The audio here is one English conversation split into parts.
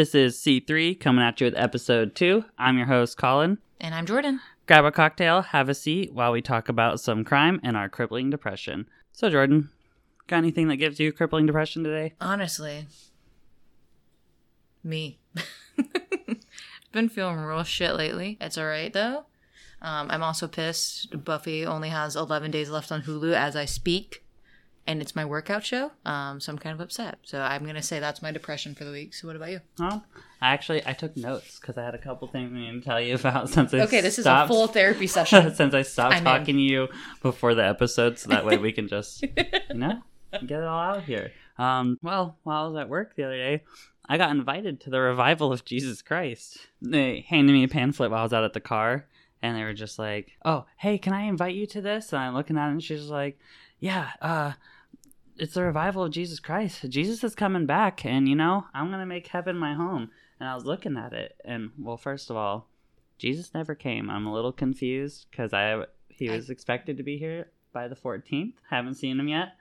This is C3 coming at you with episode 2. I'm your host, Collin. And I'm Jordyn. Grab a cocktail, have a seat while we talk about some crime and our crippling depression. So, Jordyn, got anything that gives you crippling depression today? Honestly, me. Been feeling real shit lately. It's alright though. Um, I'm also pissed. Buffy only has 11 days left on Hulu as I speak, and it's my workout show. Um, so I'm kind of upset. So I'm gonna say that's my depression for the week. So what about you? Oh, I actually I took notes because I had a couple things I need to tell you about since I Okay, this is a stopped- full therapy session. since I stopped I'm in. talking to you before the episode, so that way we can just you know get it all out here. Um, well, while I was at work the other day, I got invited to the revival of Jesus Christ. They handed me a pamphlet while I was out at the car, and they were just like, "Oh, hey, can I invite you to this?" And I'm looking at it, and she's like, "Yeah, uh." It's the revival of Jesus Christ. Jesus is coming back, and you know, I'm gonna make heaven my home. And I was looking at it, and well, first of all, Jesus never came. I'm a little confused because I he was expected to be here by the 14th. Haven't seen him yet.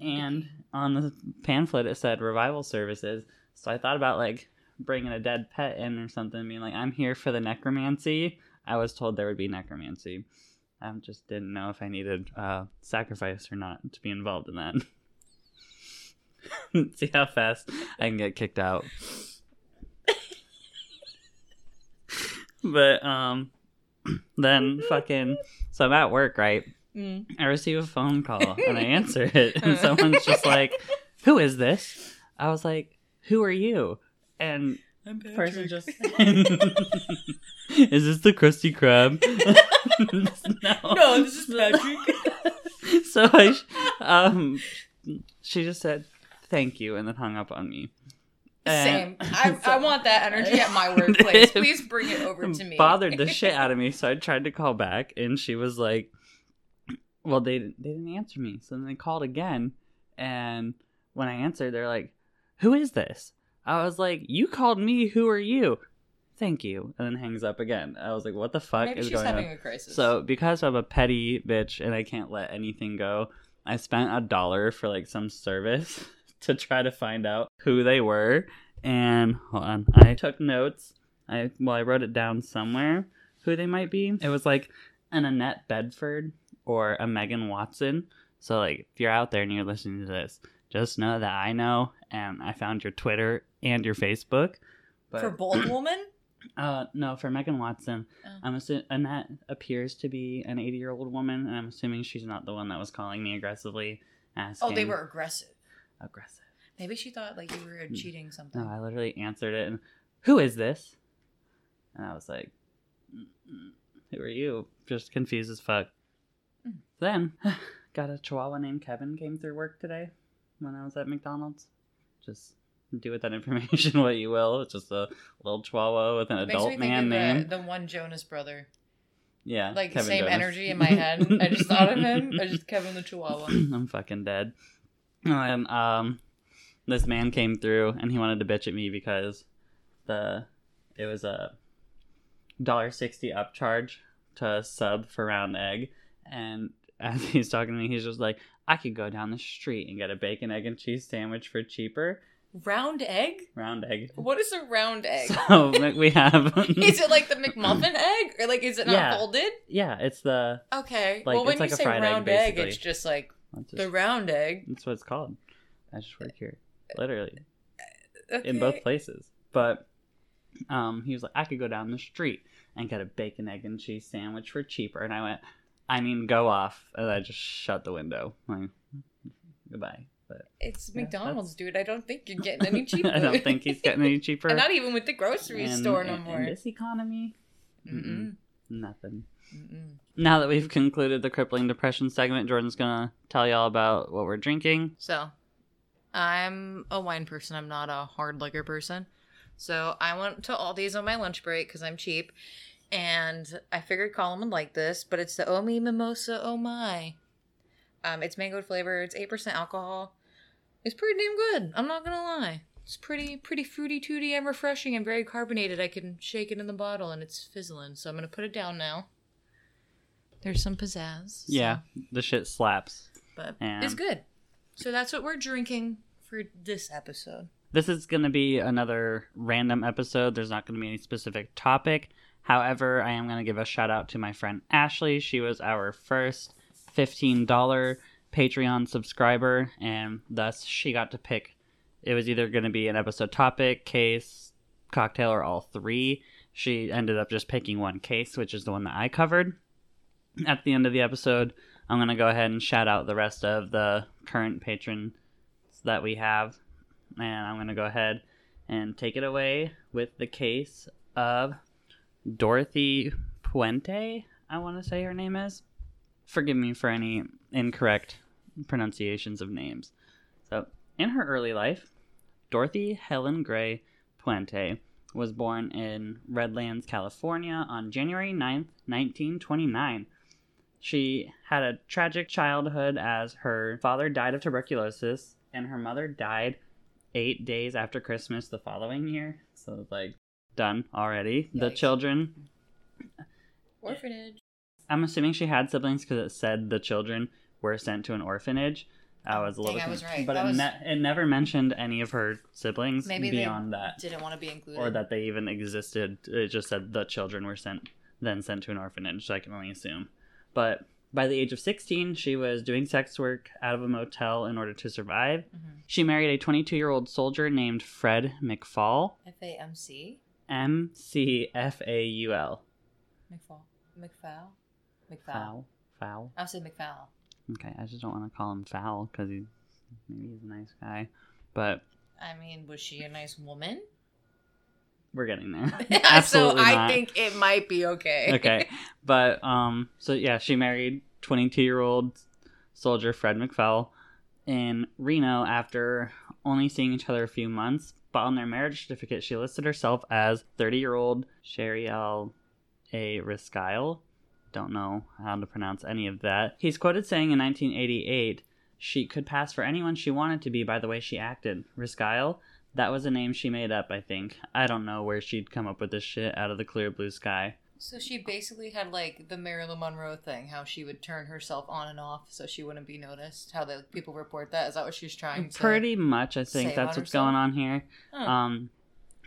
And on the pamphlet it said revival services. So I thought about like bringing a dead pet in or something, being like, "I'm here for the necromancy." I was told there would be necromancy. I just didn't know if I needed uh, sacrifice or not to be involved in that. See how fast I can get kicked out. but um, then fucking so I'm at work, right? Mm. I receive a phone call and I answer it, and someone's just like, "Who is this?" I was like, "Who are you?" And I'm the person just, "Is this the Krusty Krab?" no. No, this is Patrick. so I, um, she just said, "Thank you," and then hung up on me. Same. I, I want that energy at my workplace. Please bring it over to me. Bothered the shit out of me, so I tried to call back, and she was like, "Well, they they didn't answer me." So then they called again, and when I answered, they're like, "Who is this?" I was like, "You called me. Who are you?" Thank you, and then hangs up again. I was like, "What the fuck Maybe is she's going having on?" a crisis. So because I'm a petty bitch and I can't let anything go, I spent a dollar for like some service to try to find out who they were. And hold on, I took notes. I well, I wrote it down somewhere who they might be. It was like an Annette Bedford or a Megan Watson. So like, if you're out there and you're listening to this, just know that I know, and I found your Twitter and your Facebook. But for bold woman. uh, no, for Megan Watson, Oh. I'm assuming Annette appears to be an 80 year old woman, and I'm assuming she's not the one that was calling me aggressively asking. Oh, they were aggressive. aggressive. Maybe she thought like you were Hmm. cheating something. No, I literally answered it, and who is this? And I was like, who are you? Just confused as fuck. Mm. Then, got a chihuahua named Kevin came through work today when I was at McDonald's. Just do with that information what you will. It's just a little chihuahua with an It adult man of name. the, the one Jonas brother. Yeah, Like Kevin same Jonas. energy in my head. I just thought of him. I just Kevin the Chihuahua. I'm fucking dead. And um, this man came through and he wanted to bitch at me because the it was a dollar sixty upcharge to sub for round egg, and as he's talking to me, he's just like, "I could go down the street and get a bacon, egg, and cheese sandwich for cheaper." Round egg? Round egg. What is a round egg? So we have. is it like the McMuffin egg, or like is it not Yeah. folded? yeah, it's the. Okay. Like, well, when like you a say fried egg, round egg, it's just like That's, the round egg. that's what it's called. I just work here, literally. Okay. in both places. But um, he was like, I could go down the street and get a bacon, egg, and cheese sandwich for cheaper. And I went, I mean, go off. And I just shut the window. Like, goodbye. But It's Yeah, McDonald's, dude. I don't think you're getting any cheaper. I don't think he's getting any cheaper. and not even with the grocery in- store no in- more. In this economy, Mm-mm. nothing. Mm-mm. Now that we've concluded the crippling depression segment, Jordyn's gonna tell y'all about what we're drinking. So, I'm a wine person. I'm not a hard liquor person. So I went to Aldi's on my lunch break because I'm cheap, and I figured Collin would like this. But it's the Omi Mimosa Oh My. Um, it's mango flavor. It's eight percent alcohol. It's pretty damn good. I'm not gonna lie. It's pretty pretty fruity tooty and refreshing and very carbonated. I can shake it in the bottle and it's fizzling. So I'm gonna put it down now. There's some pizzazz. so- Yeah, the shit slaps. but And- it's good. So that's what we're drinking for this episode. This is going to be another random episode. There's not going to be any specific topic. However, I am going to give a shout out to my friend Ashley. She was our first $15 Patreon subscriber, and thus she got to pick. It was either going to be an episode topic, case, cocktail, or all three. She ended up just picking one case, which is the one that I covered. At the end of the episode, I'm going to go ahead and shout out the rest of the current patrons that we have. And I'm going to go ahead and take it away with the case of Dorothy Puente, I want to say her name is. Forgive me for any incorrect pronunciations of names. So, in her early life, Dorothy Helen Gray Puente was born in Redlands, California on January 9th, 1929. She had a tragic childhood as her father died of tuberculosis and her mother died eight days after Christmas the following year. So it's like done already. The children, Orphanage. I'm assuming she had siblings because it said the children were sent to an orphanage. I was a Dang, little, I was right. but That it, was- ne- it never mentioned any of her siblings Maybe they beyond that, Didn't want to be included. or that they even existed. It just said the children were sent, then sent to an orphanage. So I can only assume. But by the age of 16, she was doing sex work out of a motel in order to survive. Mhm. She married a 22 year old soldier named Fred McFaul. F A M C. M C F A U L. McFall. McFall. McFall. Foul. Foul. I say McFowl. Okay, I just don't want to call him foul because he maybe he's a nice guy, but I mean, was she a nice woman? we're getting there. so Absolutely I not. think it might be okay. okay, but um, so yeah, she married 22 year old soldier Fred McFell in Reno after only seeing each other a few months. But on their marriage certificate, she listed herself as 30 year old Sherry L. A. Riskyle. Don't know how to pronounce any of that. He's quoted saying in 1988 she could pass for anyone she wanted to be by the way she acted. Riskyle, that was a name she made up, I think. I don't know where she'd come up with this shit out of the clear blue sky. So she basically had like the Marilyn Monroe thing, how she would turn herself on and off so she wouldn't be noticed. How the people report that is that what she's trying to? Pretty much, I think that's what's herself? going on here. Um,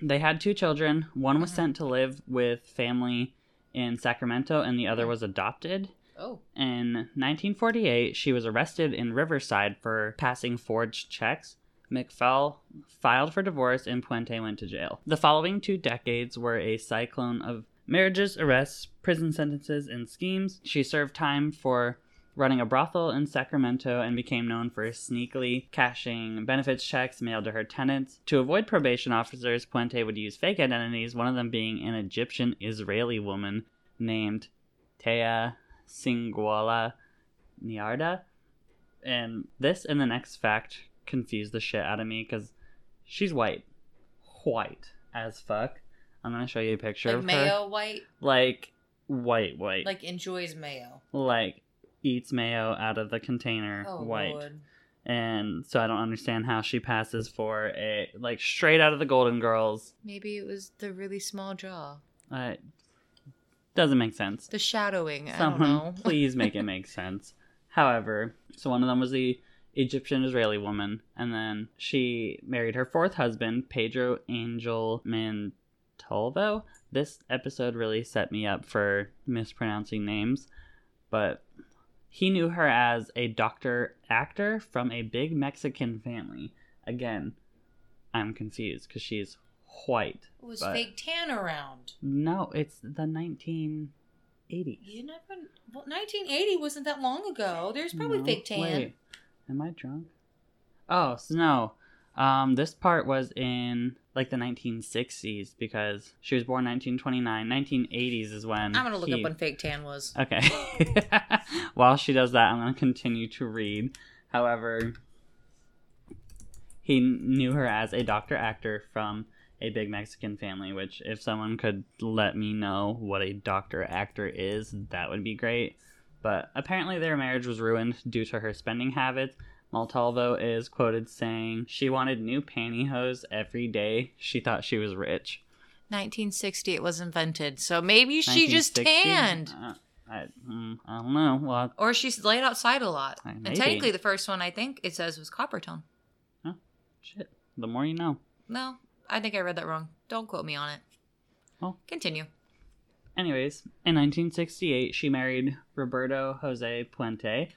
they had two children. One was Mhm. sent to live with family in Sacramento, and the other was adopted. oh, In 1948, she was arrested in Riverside for passing forged checks. McFell filed for divorce, and Puente went to jail. The following two decades were a cyclone of marriages, arrests, prison sentences, and schemes. She served time for running a brothel in Sacramento and became known for sneakily cashing benefits checks mailed to her tenants. To avoid probation officers, Puente would use fake identities, one of them being an Egyptian Israeli woman named Tea Singuala Niarda. And this and the next fact confused the shit out of me because she's white. White as fuck. I'm gonna show you a picture like of her. mayo white, Like white, white. like enjoys mayo. like eats mayo out of the container Oh white. Lord. And so I don't understand how she passes for a like straight out of the Golden Girls. Maybe it was the really small jaw, Uh, doesn't make sense. the shadowing. I Someone don't know. please make it make sense. However, so one of them was the Egyptian Israeli woman, and then she married her fourth husband, Pedro Angel Montalvo. This episode really set me up for mispronouncing names, but he knew her as a doctor actor from a big Mexican family. Again, I'm confused because she's white. was fake tan around. No, it's the 1980s. You never. Well, 1980 wasn't that long ago. There's probably No, fake tan. Wait, am I drunk? Oh, so no. Um, this part was in like the 1960s because she was born 1929. 1980s is when I'm gonna look he- up when fake tan was. Okay. While she does that, I'm to continue to read. However, he knew her as a doctor actor from a big Mexican family, which, if someone could let me know what a doctor actor is, that would be great. But apparently, their marriage was ruined due to her spending habits. Montalvo is quoted saying she wanted new pantyhose every day. She thought she was rich. 1960 it was invented, so maybe she just 1960? tanned. Uh, I, mm, I don't know. Well, Or she's laid outside a lot. Uh, And technically, the first one I think it says was Coppertone. Shit. The more you know. No, I think I read that wrong. Don't quote me on it. Oh. Continue. Anyways, in 1968, she married Roberto Jose Puente,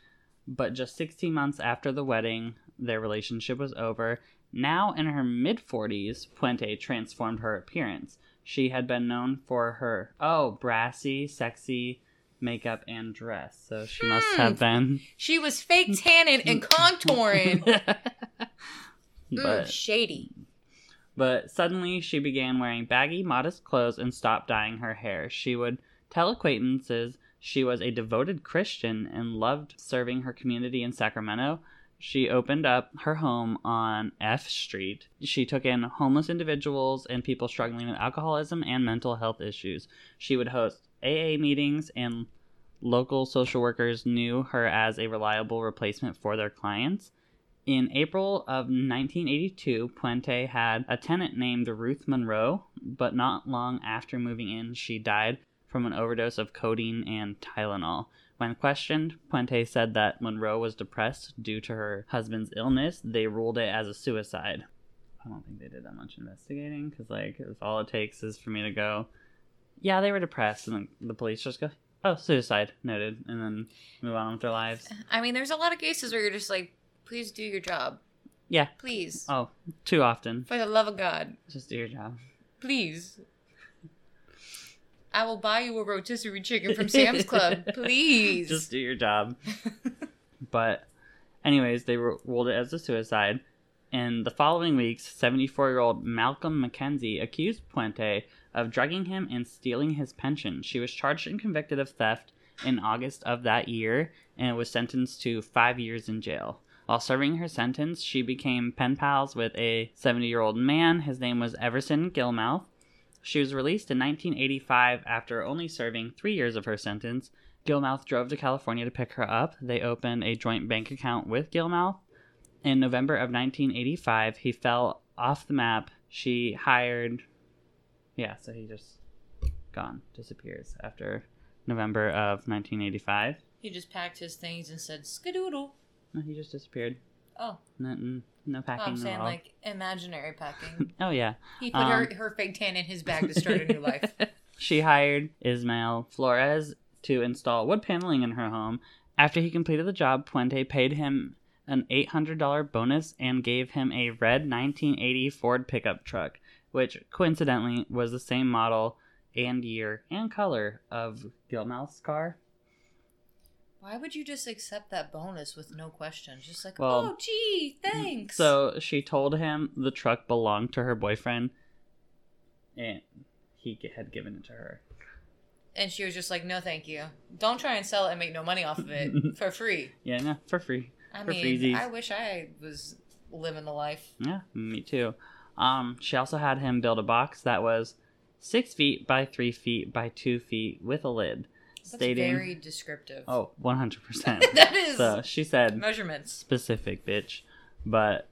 but just 16 months after the wedding, their relationship was over. Now in her mid 40s, Puente transformed her appearance. She had been known for her, oh, brassy, sexy makeup and dress. So she must Hmm. have been. She was fake tanning and contouring. But shady. But suddenly she began wearing baggy, modest clothes and stopped dyeing her hair. She would tell acquaintances she was a devoted Christian and loved serving her community in Sacramento. She opened up her home on F Street. She took in homeless individuals and people struggling with alcoholism and mental health issues. She would host AA meetings, and local social workers knew her as a reliable replacement for their clients. In April of 1982, Puente had a tenant named Ruth Monroe, but not long after moving in, she died from an overdose of codeine and Tylenol. When questioned, Puente said that Monroe was depressed due to her husband's illness. They ruled it as a suicide. I don't think they did that much investigating because, like, if all it takes is for me to go, yeah, they were depressed, and the police just go, oh, suicide, noted, and then move on with their lives. I mean, there's a lot of cases where you're just like, please do your job. Yeah. Please. Oh, too often. For the love of God. Just do your job. Please. I will buy you a rotisserie chicken from Sam's Club. Please. Just do your job. but, anyways, they ru- ruled it as a suicide. In the following weeks, 74 year old Malcolm McKenzie accused Puente of drugging him and stealing his pension. She was charged and convicted of theft in August of that year and was sentenced to five years in jail. While serving her sentence, she became pen pals with a 70 year old man. His name was Everson Gilmouth. She was released in 1985 after only serving three years of her sentence. Gilmouth drove to California to pick her up. They opened a joint bank account with Gilmouth. In November of 1985, he fell off the map. She hired. Yeah, so he just gone, disappears after November of 1985. he just packed his things and said, skadoodle. No, he just disappeared. Oh, No, n- no packing I'm saying like imaginary packing. oh yeah. He put her, Um, her fake tan in his bag to start a new life. she hired Ismael Flores to install wood paneling in her home. After he completed the job, Puente paid him an $800 bonus and gave him a red 1980 Ford pickup truck, which coincidentally was the same model and year and color of Gilmouth's car. Why would you just accept that bonus with no questions? Just like, Well, oh, gee, thanks. So she told him the truck belonged to her boyfriend, and he had given it to her. and she was just like, no, thank you. Don't try and sell it and make no money off of it for free. Yeah, no, for free. I For mean, freezies. I wish I was living the life. Yeah, me too. Um, she also had him build a box that was six feet by three feet by two feet with a lid, That's stating, very descriptive. "Oh, one hundred percent." that is So she said measurements. specific, bitch, but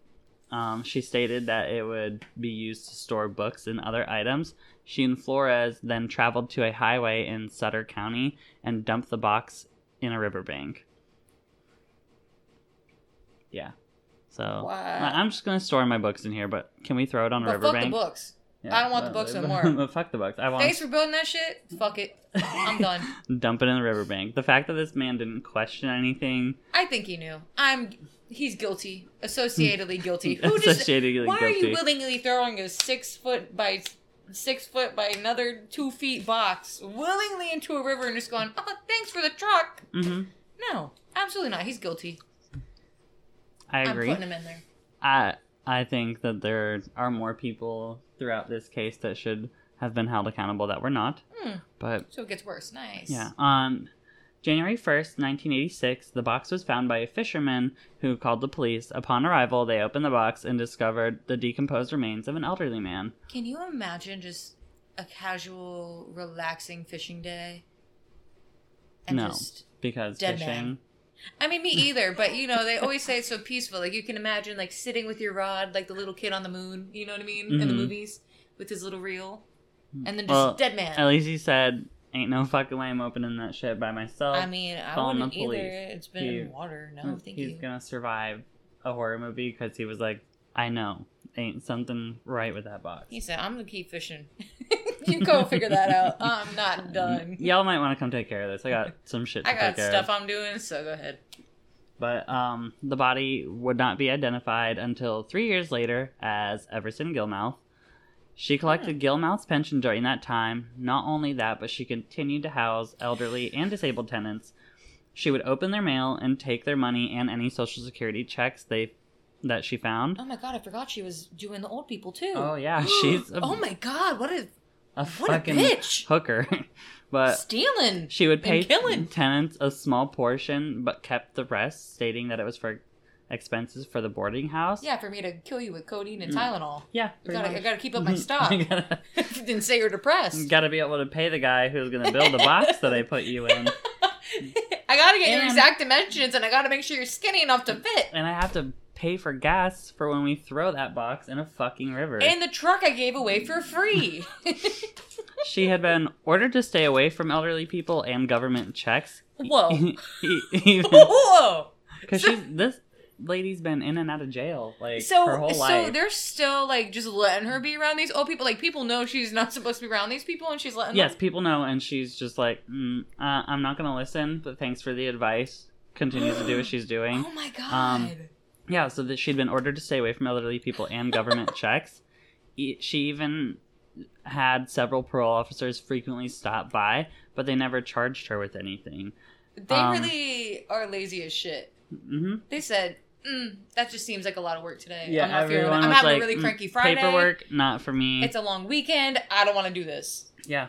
um, she stated that it would be used to store books and other items. She and Flores then traveled to a highway in Sutter County and dumped the box in a riverbank. Yeah. So. I- I'm just gonna store my books in here, but can we throw it on a But fuck the riverbank? books. I don't want the books no more. but fuck the books. I want Thanks for building that shit. Fuck it. I'm done. dump it in the riverbank. The fact that this man didn't question anything, I think he knew. I'm. He's guilty. Associatedly guilty. Who just? associatedly Why are you willingly throwing a six foot by six foot by another two feet box willingly into a river and just going, "Oh, thanks for the truck"? hmm No, absolutely not. He's guilty. I agree. I'm putting him in there. I I think that there are more people throughout this case that should have been held accountable that were not. Hmm. But So it gets worse. Nice. yeah, on January 1st, 1986, the box was found by a fisherman who called the police. Upon arrival, they opened the box and discovered the decomposed remains of an elderly man. Can you imagine just a casual, relaxing fishing day? And No. just Because Dead fishing. man. I mean, me either, but you know, they always say it's so peaceful. Like, you can imagine, like, sitting with your rod, like the little kid on the moon, you know what I mean? In the Mhm. movies, with his little reel. And then just Well, dead man. At least he said, "Ain't no fucking way I'm opening that shit by myself." I mean, I calling wouldn't either. police. It's been He- in water. No, thank he's you. gonna survive a horror movie because he was like, I know. Ain't something right with that box. He said, "I'm gonna keep fishing. you go figure that out. I'm not done. Y'all might want to come take care of this. I got some shit to I got stuff. I'm doing, so go ahead." But um, the body would not be identified until three years later as Everson Gilmouth. She collected Gilmouth's pension during that time. Not only that, but she continued to house elderly and disabled tenants. She would open their mail and take their money and any social security checks they that she found. Oh my god, I forgot she was doing the old people too. Oh yeah, she's a, oh my god, what a a what a fucking bitch. hooker. but stealing. She would pay killing. tenants a small portion, but kept the rest, stating that it was for expenses for the boarding house. Yeah, for me to kill you with codeine and Mm. Tylenol. yeah. I gotta, I gotta keep up my stock. you gotta, Didn't say you're depressed. gotta be able to pay the guy who's gonna build the box that I put you in, I gotta get your exact dimensions, and I gotta make sure you're skinny enough to fit. and I have to pay for gas for when we throw that box in a fucking river. And the truck I gave away for free. she had been ordered to stay away from elderly people and government checks. Whoa. Even Whoa. because she's this lady's been in and out of jail like her So, whole so life. they're still like just letting her be around these old people. Like people know she's not supposed to be around these people, and she's letting. Yes, them? people know, and she's just like, mm, uh, I'm not gonna listen, but thanks for the advice. Continues to do what she's doing. Oh my god. Um, Yeah, so that she'd been ordered to stay away from elderly people and government checks. E- She even had several parole officers frequently stop by, but they never charged her with anything. they um, really are lazy as shit. hmm They said, mm, "That just seems like a lot of work today. Yeah, I'm not feeling everyone I'm was having like, a really "Mm, cranky Friday. paperwork, not for me. It's a long weekend. I don't want to do this." Yeah.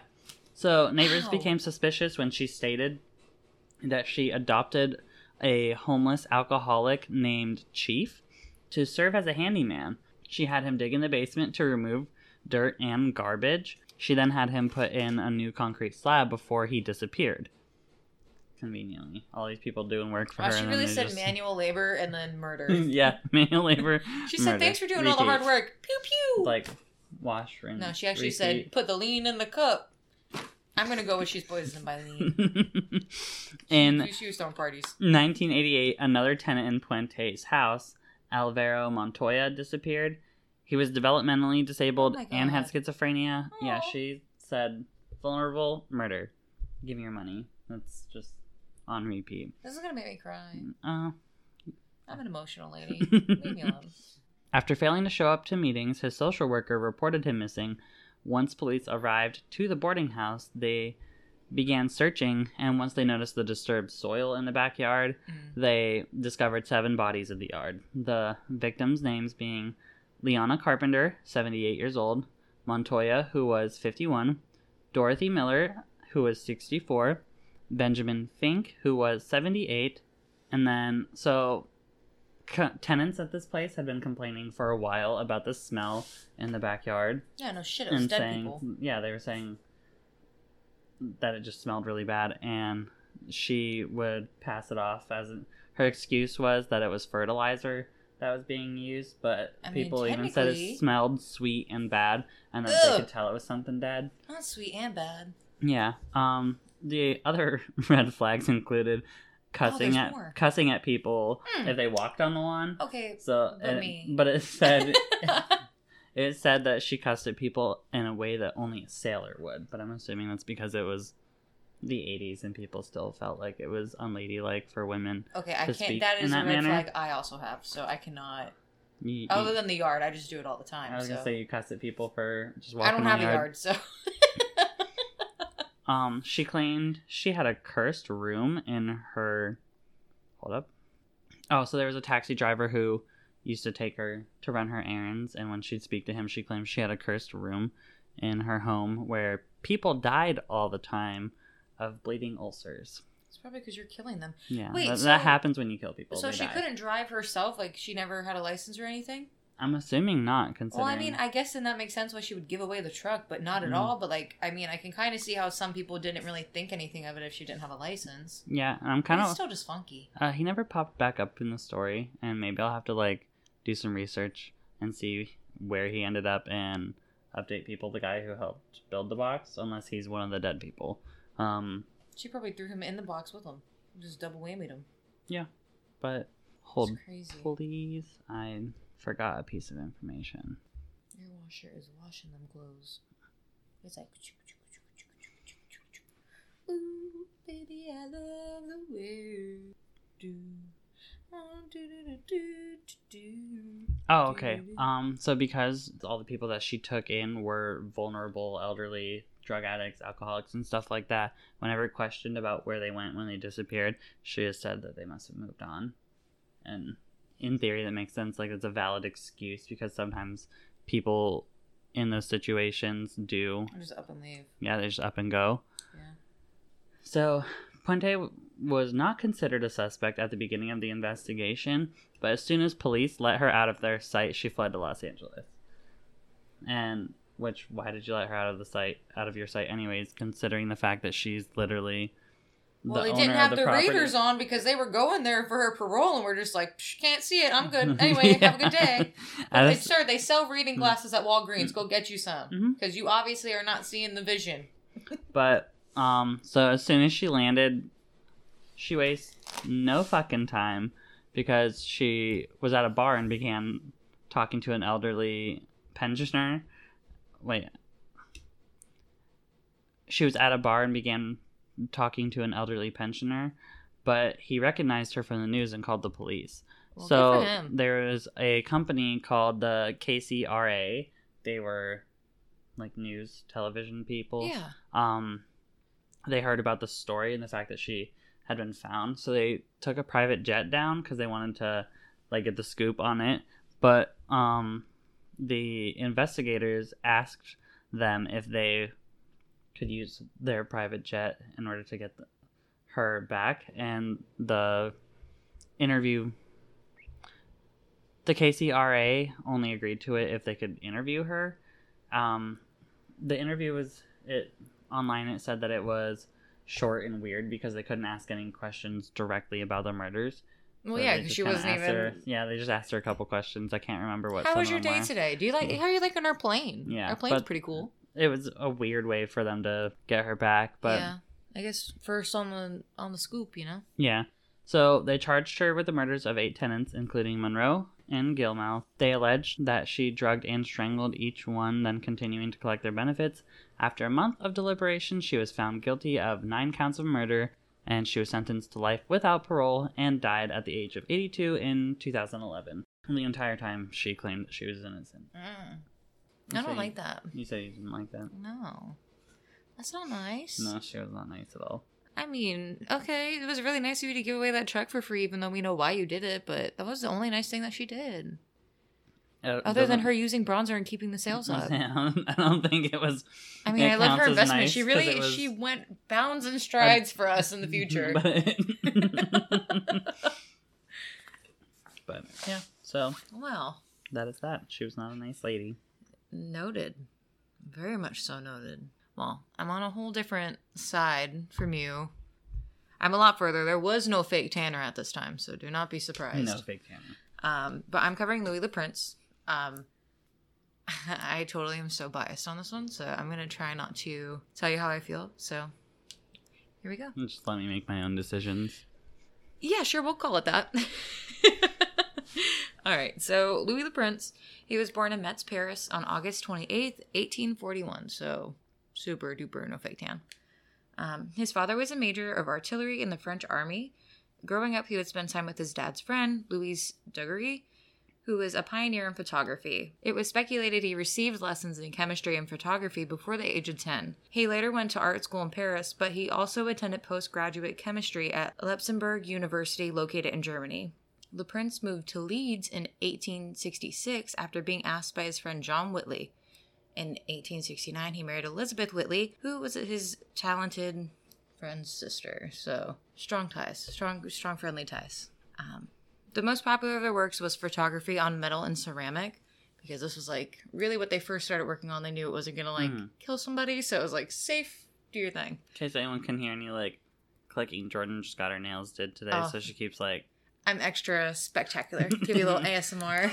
So neighbors Wow. became suspicious when she stated that she adopted a homeless alcoholic named Chief to serve as a handyman. She had him dig in the basement to remove dirt and garbage. She then had him put in a new concrete slab before he disappeared. Conveniently, all these people doing work for Wow, her. she really said just- manual labor and then murder. yeah, manual labor. She said, "Thanks for doing all the hard work." Pew pew. Like wash, rinse. no, she actually repeat. said, "Put the lean in the cup." I'm gonna go with she's poisoned by the lean. in she was throwing parties. 1988, another tenant in Puente's house, Alvaro Montoya, disappeared. He was developmentally disabled Oh and had schizophrenia. Yeah, she said vulnerable, murder. Give me your money. That's just on repeat. This is gonna make me cry. Uh, I'm an emotional lady. Leave me alone. After failing to show up to meetings, his social worker reported him missing. Once police arrived to the boarding house, they began searching, and once they noticed the disturbed soil in the backyard, Mm. they discovered seven bodies of the yard. The victims' names being Liana Carpenter, 78 years old, Montoya, who was 51, Dorothy Miller, who was 64, Benjamin Fink, who was 78, and then, so c- tenants at this place had been complaining for a while about the smell in the backyard Yeah, no shit. It was and dead saying, people. yeah, they were saying that it just smelled really bad, and she would pass it off as her excuse was that it was fertilizer that was being used, but I mean, people even said it smelled sweet and bad, and that they could tell it was something dead. Not sweet and bad. Yeah. Um. The other red flags included cussing Oh, at more. cussing at people Hmm. if they walked on the lawn. Okay. So, But and- but it said it said that she cussed at people in a way that only a sailor would. But I'm assuming that's because it was the 80s and people still felt like it was unladylike for women. okay, I can't. That that a red manner? flag I also have, so I cannot. You- Other than the yard, I just do it all the time. I was so. gonna say you cuss at people for just walking. I don't on have the a yard. yard, so. Um, she claimed she had a cursed room in her. Hold up. Oh, so there was a taxi driver who used to take her to run her errands, and when she'd speak to him, she claimed she had a cursed room in her home where people died all the time of bleeding ulcers. it's probably because you're killing them. Yeah, Wait, that, so- that happens when you kill people. so she die. couldn't drive herself. Like she never had a license or anything. I'm assuming not, considering. Well, I mean, I guess then that makes sense why she would give away the truck, but not at Mm. all. But like, I mean, I can kind of see how some people didn't really think anything of it if she didn't have a license. yeah, I'm kind of. still just funky. Uh, he never popped back up in the story, and maybe I'll have to like do some research and see where he ended up and update people. The guy who helped build the box, unless he's one of the dead people. Um, She probably threw him in the box with him, just double whammied him. Yeah, but hold, please. I forgot a piece of information. Your washer is washing them clothes. It's like. Ooh, baby, I love the way do. Oh. Oh, okay. Um, so because all the people that she took in were vulnerable, elderly, drug addicts, alcoholics, and stuff like that, whenever questioned about where they went when they disappeared, she just said that they must have moved on. And in theory, that makes sense. Like, it's a valid excuse because sometimes people in those situations do, I just up and leave. yeah, they just up and go. Yeah. So, Puente was not considered a suspect at the beginning of the investigation, but as soon as police let her out of their sight, she fled to Los Angeles. And which why did you let her out of the sight out of your sight anyways, considering the fact that she's literally Well, the they didn't have the the readers on because they were going there for her parole, and we're just like, Psh, can't see it. I'm good. Anyway, have a good day. They, sir, they sell reading mm. glasses at Walgreens. Mm. Go get you some mm-hmm. because you obviously are not seeing the vision. But um, so as soon as she landed, she wastes no fucking time because she was at a bar and began talking to an elderly pensioner. Wait. She was at a bar and began talking to an elderly pensioner, but he recognized her from the news and called the police. Well, so there was a company called the KCRA. They were like news television people Yeah. um they heard about the story and the fact that she had been found so they took a private jet down because they wanted to like get the scoop on it but um the investigators asked them if they could use their private jet in order to get the, her back and the interview the KCRA only agreed to it if they could interview her um, the interview was it online it said that it was short and weird because they couldn't ask any questions directly about the murders Well, So yeah, because she wasn't even. her- yeah they just asked her a couple questions i can't remember what How was your day were. today? Do you like? How are you liking our plane? Yeah, our plane's but- pretty cool. It was a weird way for them to get her back but yeah, I guess first on the on the scoop, you know. Yeah. So they charged her with the murders of eight tenants, including Monroe and Gilmouth. They alleged that she drugged and strangled each one, then continuing to collect their benefits. After a month of deliberation, she was found guilty of nine counts of murder, and she was sentenced to life without parole and died at the age of 82 in 2011. And the entire time, she claimed that she was innocent. Mm. I don't like that. You said you didn't like that. No, that's not nice. No, she was not nice at all. I mean, okay, it was really nice of you to give away that truck for free, even though we know why you did it. But that was the only nice thing that she did, uh, It other than doesn't- her using bronzer and keeping the sales up. I don't think it was I mean, It I love her as investment. nice she 'cause really it was- she went bounds and strides for us in the future. But, but yeah, so well, that is that. She was not a nice lady. Noted, very much so noted. Well, I'm on a whole different side from you. I'm a lot further. There was no fake Tanner at this time, so do not be surprised. No fake Tanner. Um, but I'm covering Louis Le Prince. Um, I totally am so biased on this one, so I'm gonna try not to tell you how I feel. So here we go. Just let me make my own decisions. Yeah, sure, we'll call it that. All right, so Louis Le Prince, he was born in Metz, Paris on August 28th, 1841. So super duper no fake tan. Um, his father was a major of artillery in the French army. Growing up, he would spend time with his dad's friend, Louis Daguerre, who was a pioneer in photography. It was speculated he received lessons in chemistry and photography before the age of 10. He later went to art school in Paris, but he also attended postgraduate chemistry at Luxembourg University, located in Germany. The prince moved to Leeds in 1866 after being asked by his friend John Whitley. In 1869, he married Elizabeth Whitley, who was his talented friend's sister. So strong ties, strong, strong friendly ties. Um, the most popular of their works was photography on metal and ceramic, because this was like really what they first started working on. They knew it wasn't gonna like Mhm. kill somebody, so it was like safe. Do your thing. In case anyone can hear any like clicking, Jordyn just got her nails did today, Oh. so she keeps like I'm extra spectacular. Give you a little ASMR.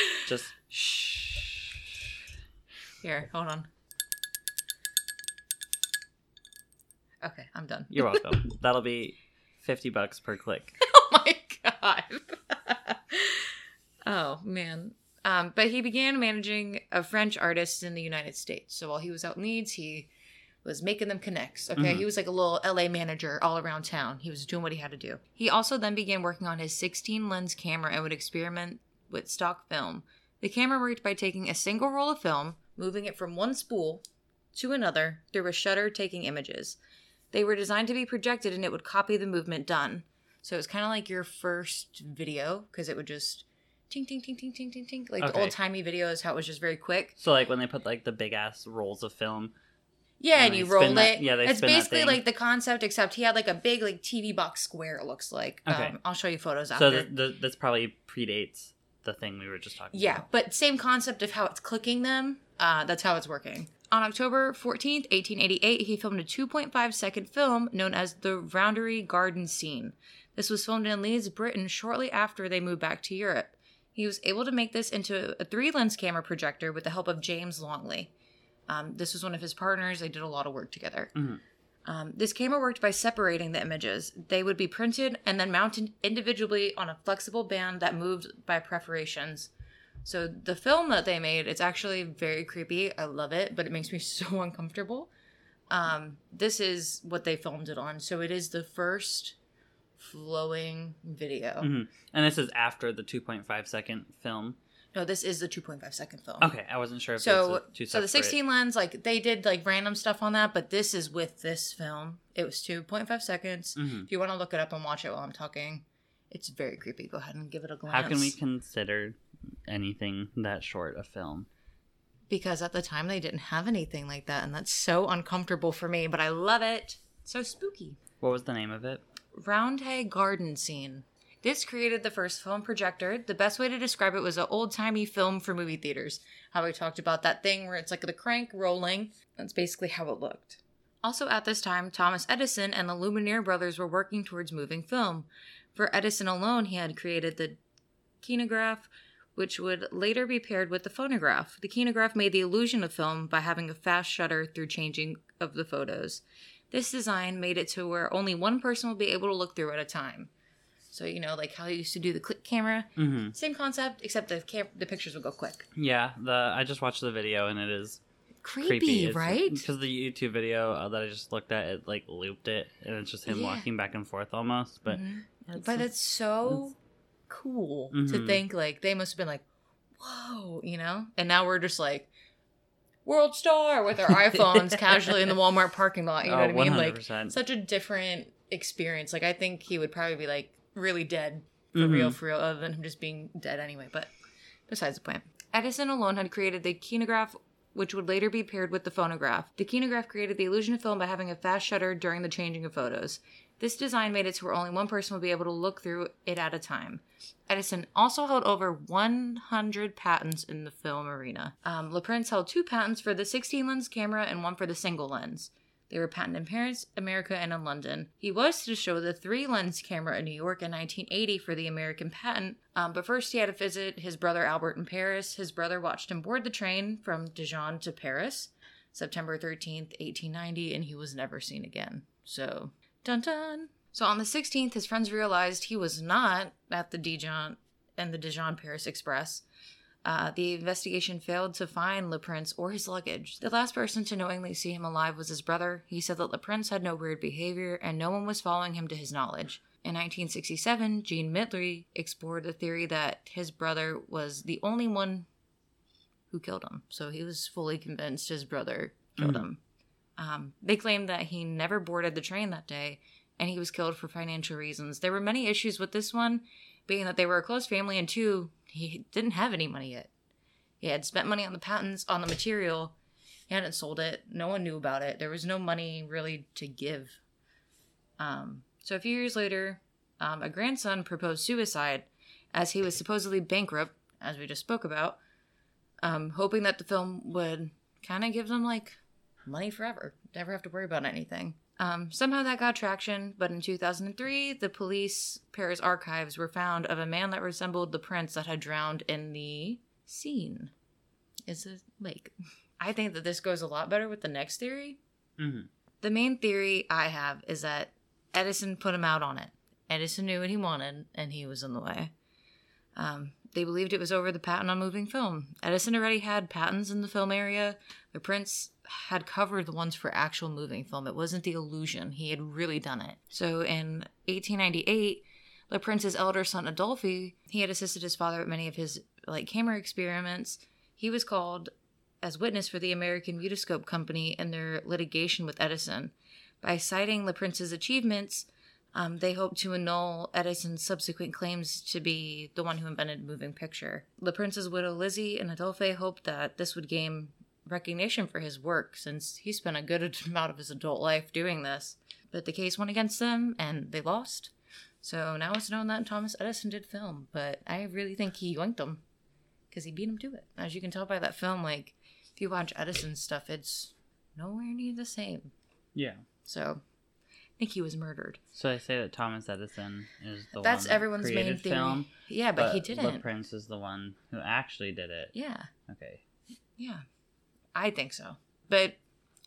just shh. Here, hold on. Okay, I'm done. You're welcome. That'll be fifty bucks per click. oh my god. Oh man. Um, but he began managing a French artist in the United States. So while he was out in Leeds, he was making them connects. Okay, Mhm. he was like a little LA manager all around town. He was doing what he had to do. He also then began working on his 16 lens camera and would experiment with stock film. The camera worked by taking a single roll of film, moving it from one spool to another through a shutter, taking images. They were designed to be projected and it would copy the movement done. So it was kind of like your first video because it would just ting ting ting ting ting ting ting like the old timey videos how it was just very quick. So like when they put like the big ass rolls of film. Yeah, And and you spin rolled that- it. yeah, they it's spin that basically thing. like the concept, except he had like a big like TV box square. It looks like. Okay. Um, I'll show you photos So after. th- th- this probably predates the thing we were just talking about. Yeah, about. but same concept of how it's clicking them. Uh, that's how it's working. On October 14th, 1888, he filmed a 2.5 second film known as the Roundhay Garden Scene. This was filmed in Leeds, Britain, shortly after they moved back to Europe. He was able to make this into a three lens camera projector with the help of James Longley. Um, this was one of his partners. They did a lot of work together. Mhm. Um, this camera worked by separating the images. They would be printed and then mounted individually on a flexible band that moved by perforations. So the film that they made, it's actually very creepy. I love it, but it makes me so uncomfortable. Um, this is what they filmed it on. So it is the first flowing video. Mhm. And this is after the 2.5 second film. No, this is the 2.5 second film. Okay, I wasn't sure if So, so the 16 lens, like they did like random stuff on that, but this is with this film. It was 2.5 seconds. Mhm. If you want to look it up and watch it while I'm talking, it's very creepy. Go ahead and give it a glance. How can we consider anything that short a film? Because at the time they didn't have anything like that, and that's so uncomfortable for me. But I love it. So spooky. What was the name of it? Roundhay Garden Scene. This created the first film projector. The best way to describe it was an old timey film for movie theaters. How we talked about that thing where it's like the crank rolling. That's basically how it looked. Also, at this time, Thomas Edison and the Lumiere brothers were working towards moving film. For Edison alone, he had created the kinograph, which would later be paired with the phonograph. The kinograph made the illusion of film by having a fast shutter through changing of the photos. This design made it to where only one person would be able to look through at a time. So you know, like how you used to do the click camera, hmm same concept, except the cam- the pictures would go quick. Yeah, the I just watched the video and it is Creepy, creepy, right? Because the YouTube video uh, that I just looked at, it like looped it, and it's just him Yeah. walking back and forth almost. But Mhm. it's- But it's so cool to Mhm. think like they must have been like, whoa, you know? And now we're just like, world star with our iPhones casually in the Walmart parking lot. You know oh, what I mean? Like 100%. such a different experience. Like I think he would probably be like really dead for Mhm. real, for real, other than him just being dead anyway. But besides the point, Edison alone had created the kinograph, which would later be paired with the phonograph. The kinograph created the illusion of film by having a fast shutter during the changing of photos. This design made it to where only one person would be able to look through it at a time. Edison also held over 100 patents in the film arena. Um, Le Prince held two patents for the 16 lens camera and one for the single lens. They were patented in Paris, America, and in London. He was to show the three lens camera in New York in 1980 for the American patent, um, but first he had to visit his brother Albert in Paris. His brother watched him board the train from Dijon to Paris, September 13th, 1890, and he was never seen again. So, dun dun. So on the 16th, his friends realized he was not at the Dijon and the Dijon Paris Express. Uh, the investigation failed to find Le Prince or his luggage. The last person to knowingly see him alive was his brother. He said that Le Prince had no weird behavior and no one was following him to his knowledge. In 1967, Gene Midley explored the theory that his brother was the only one who killed him. So he was fully convinced his brother killed Mhm. him. Um, they claimed that he never boarded the train that day and he was killed for financial reasons. There were many issues with this one, being that they were a close family, and two, he didn't have any money yet. He had spent money on the patents, on the material. He hadn't sold it. No one knew about it. There was no money really to give. Um, so a few years later, um, a grandson proposed suicide as he was supposedly bankrupt, as we just spoke about, um, hoping that the film would kind of give them like money forever, never have to worry about anything. Um, somehow that got traction, but in 2003, the police Paris archives were found of a man that resembled the prince that had drowned in the Seine. Is a lake. I think that this goes a lot better with the next theory. Mhm. The main theory I have is that Edison put him out on it. Edison knew what he wanted, and he was in the way. Um, they believed it was over the patent on moving film. Edison already had patents in the film area. Le Prince had covered the ones for actual moving film. It wasn't the illusion. He had really done it. So in 1898, Le Prince's elder son Adolphe, he had assisted his father at many of his like camera experiments. He was called as witness for the American Mutoscope Company in their litigation with Edison. By citing Le Prince's achievements, um, they hoped to annul Edison's subsequent claims to be the one who invented moving picture. Le Prince's widow Lizzie and Adolphe hoped that this would gain recognition for his work since he spent a good amount of his adult life doing this. But the case went against them and they lost. So now it's known that Thomas Edison did film, but I really think he yoinked him because he beat him to it. As you can tell by that film, like if you watch Edison's stuff, it's nowhere near the same. Yeah. So He was murdered. So they say that Thomas Edison is the That's one that everyone's main theory. film, Yeah, but, he didn't. Le Prince is the one who actually did it. yeah, Okay. yeah, I think so. But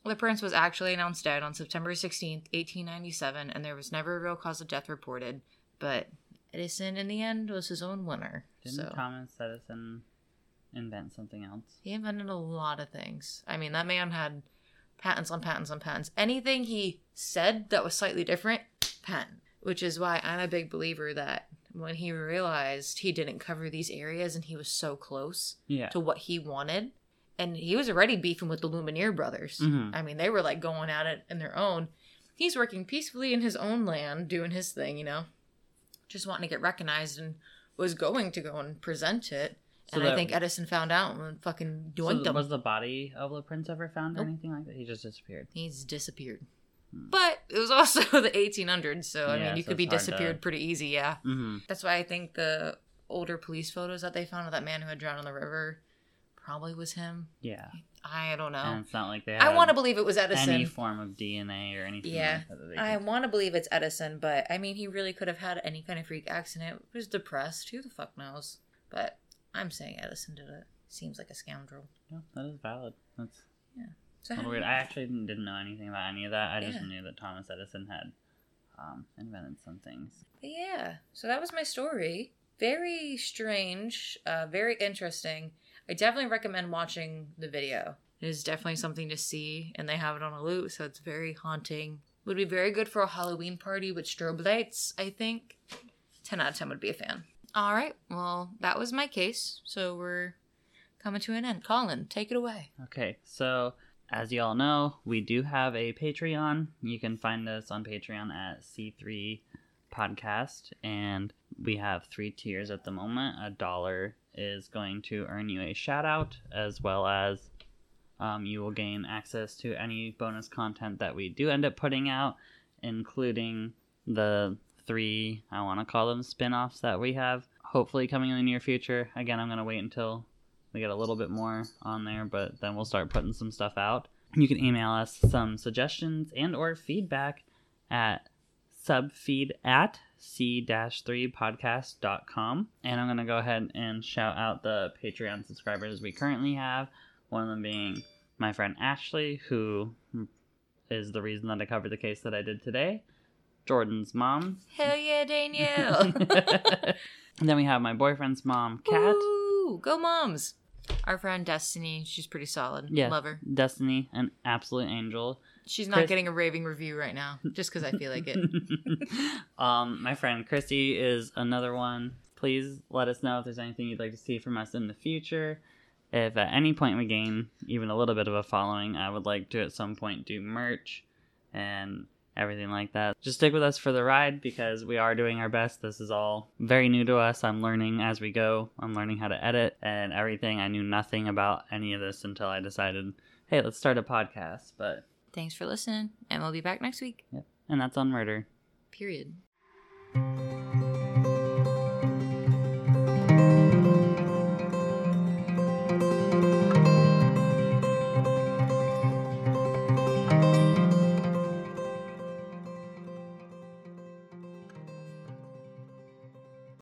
Le Prince was actually announced dead on September sixteenth, eighteen ninety seven, and there was never a real cause of death reported. But Edison, in the end, was his own winner. Didn't so Thomas Edison invent something else? he invented a lot of things. I mean, that man had patents on patents on patents. Anything he said that was slightly different, patent. Which is why I'm a big believer that when he realized he didn't cover these areas and he was so close Yeah. to what he wanted, and he was already beefing with the Lumière brothers. Mhm. I mean, they were like going at it in their own. He's working peacefully in his own land, doing his thing, you know, just wanting to get recognized and was going to go and present it. So and I think Edison found out and fucking So doinked him. was the body of Le Prince ever found or Nope. anything like that? He just disappeared. He's disappeared. Hmm. But it was also the 1800s, so I Yeah, mean, you so could be hard to- disappeared pretty easy, yeah. Mm-hmm. That's why I think the older police photos that they found of that man who had drowned in the river probably was him. Yeah. I don't know. And it's not like they I want to believe it was Edison. any form of DNA or anything Yeah, like that. that I want to believe it's Edison, but I mean, he really could have had any kind of freak accident. Was depressed. Who the fuck knows? But I'm saying Edison did it. Seems like a scoundrel. Yeah, that is valid. That's yeah. So how- weird. I actually didn't, didn't know anything about any of that. I just Yeah. knew that Thomas Edison had um, invented some things. But yeah, so that was my story. Very strange, uh, very interesting. I definitely recommend watching the video. It is definitely something to see, and they have it on a loop, so it's very haunting. Would be very good for a Halloween party with strobe lights, I think. 10 out of 10 would be a fan. All right, well, that was my case, so we're coming to an end. Collin, take it away. Okay, so as you all know, we do have a Patreon. You can find us on Patreon at C3 Podcast, and we have three tiers at the moment. A dollar is going to earn you a shout out, as well as um, you will gain access to any bonus content that we do end up putting out, including the three, I want to call them spin offs that we have, hopefully coming in the near future. Again, I'm going to wait until we get a little bit more on there but then we'll start putting some stuff out. You can email us some suggestions and or feedback at subfeed at c-3podcast.com and i'm going to go ahead and shout out the patreon subscribers we currently have. One of them being my friend ashley who is the reason that i covered the case that i did today Jordyn's mom Hell yeah, Danielle! and then we have my boyfriend's mom kat Woo! Go moms! Our friend Destiny, she's pretty solid. Yeah. Love her. destiny an absolute angel She's not Chris- getting a raving review right now, just because I feel like it. um, my friend Christy is another one. Please let us know if there's anything you'd like to see from us in the future. If at any point we gain even a little bit of a following, I would like to at some point do merch and everything like that. Just stick with us for the ride because we are doing our best. This is all very new to us. I'm learning as we go. I'm learning how to edit and everything. I knew nothing about any of this until I decided, hey, let's start a podcast. But Thanks for listening, and we'll be back next week. Yep. and that's on murder. Period.